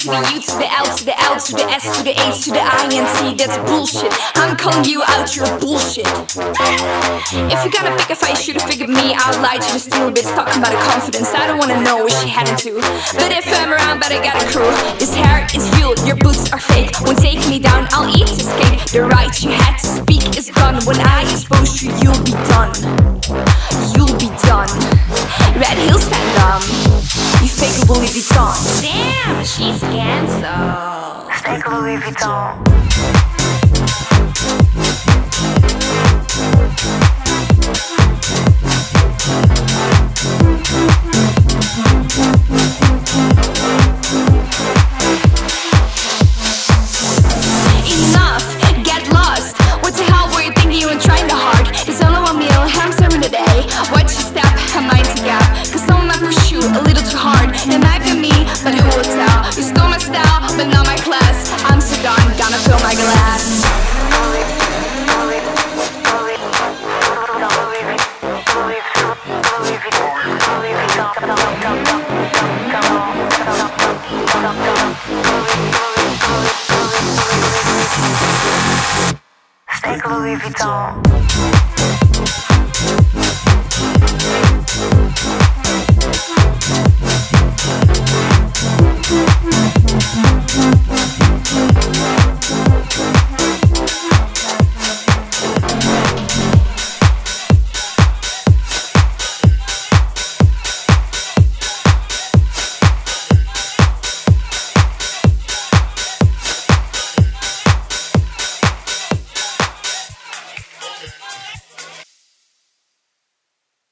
To the U to the L to the L to the S to the H to the I N T. That's bullshit. I'm calling you out, you're bullshit. If you're gonna pick a fight, should've figured me out. Lied to the steel bitch, talking about her confidence. I don't wanna know where she heading to. But if I'm around, but I got a crew. This hair is real, your boots are fake. Won't take me down, I'll eat this cake. The right you had to speak is gone. When I expose you, you'll be done. Louis Vuitton. Damn, she's cancelled. Fake Louis Vuitton. Thank Louis Vuitton.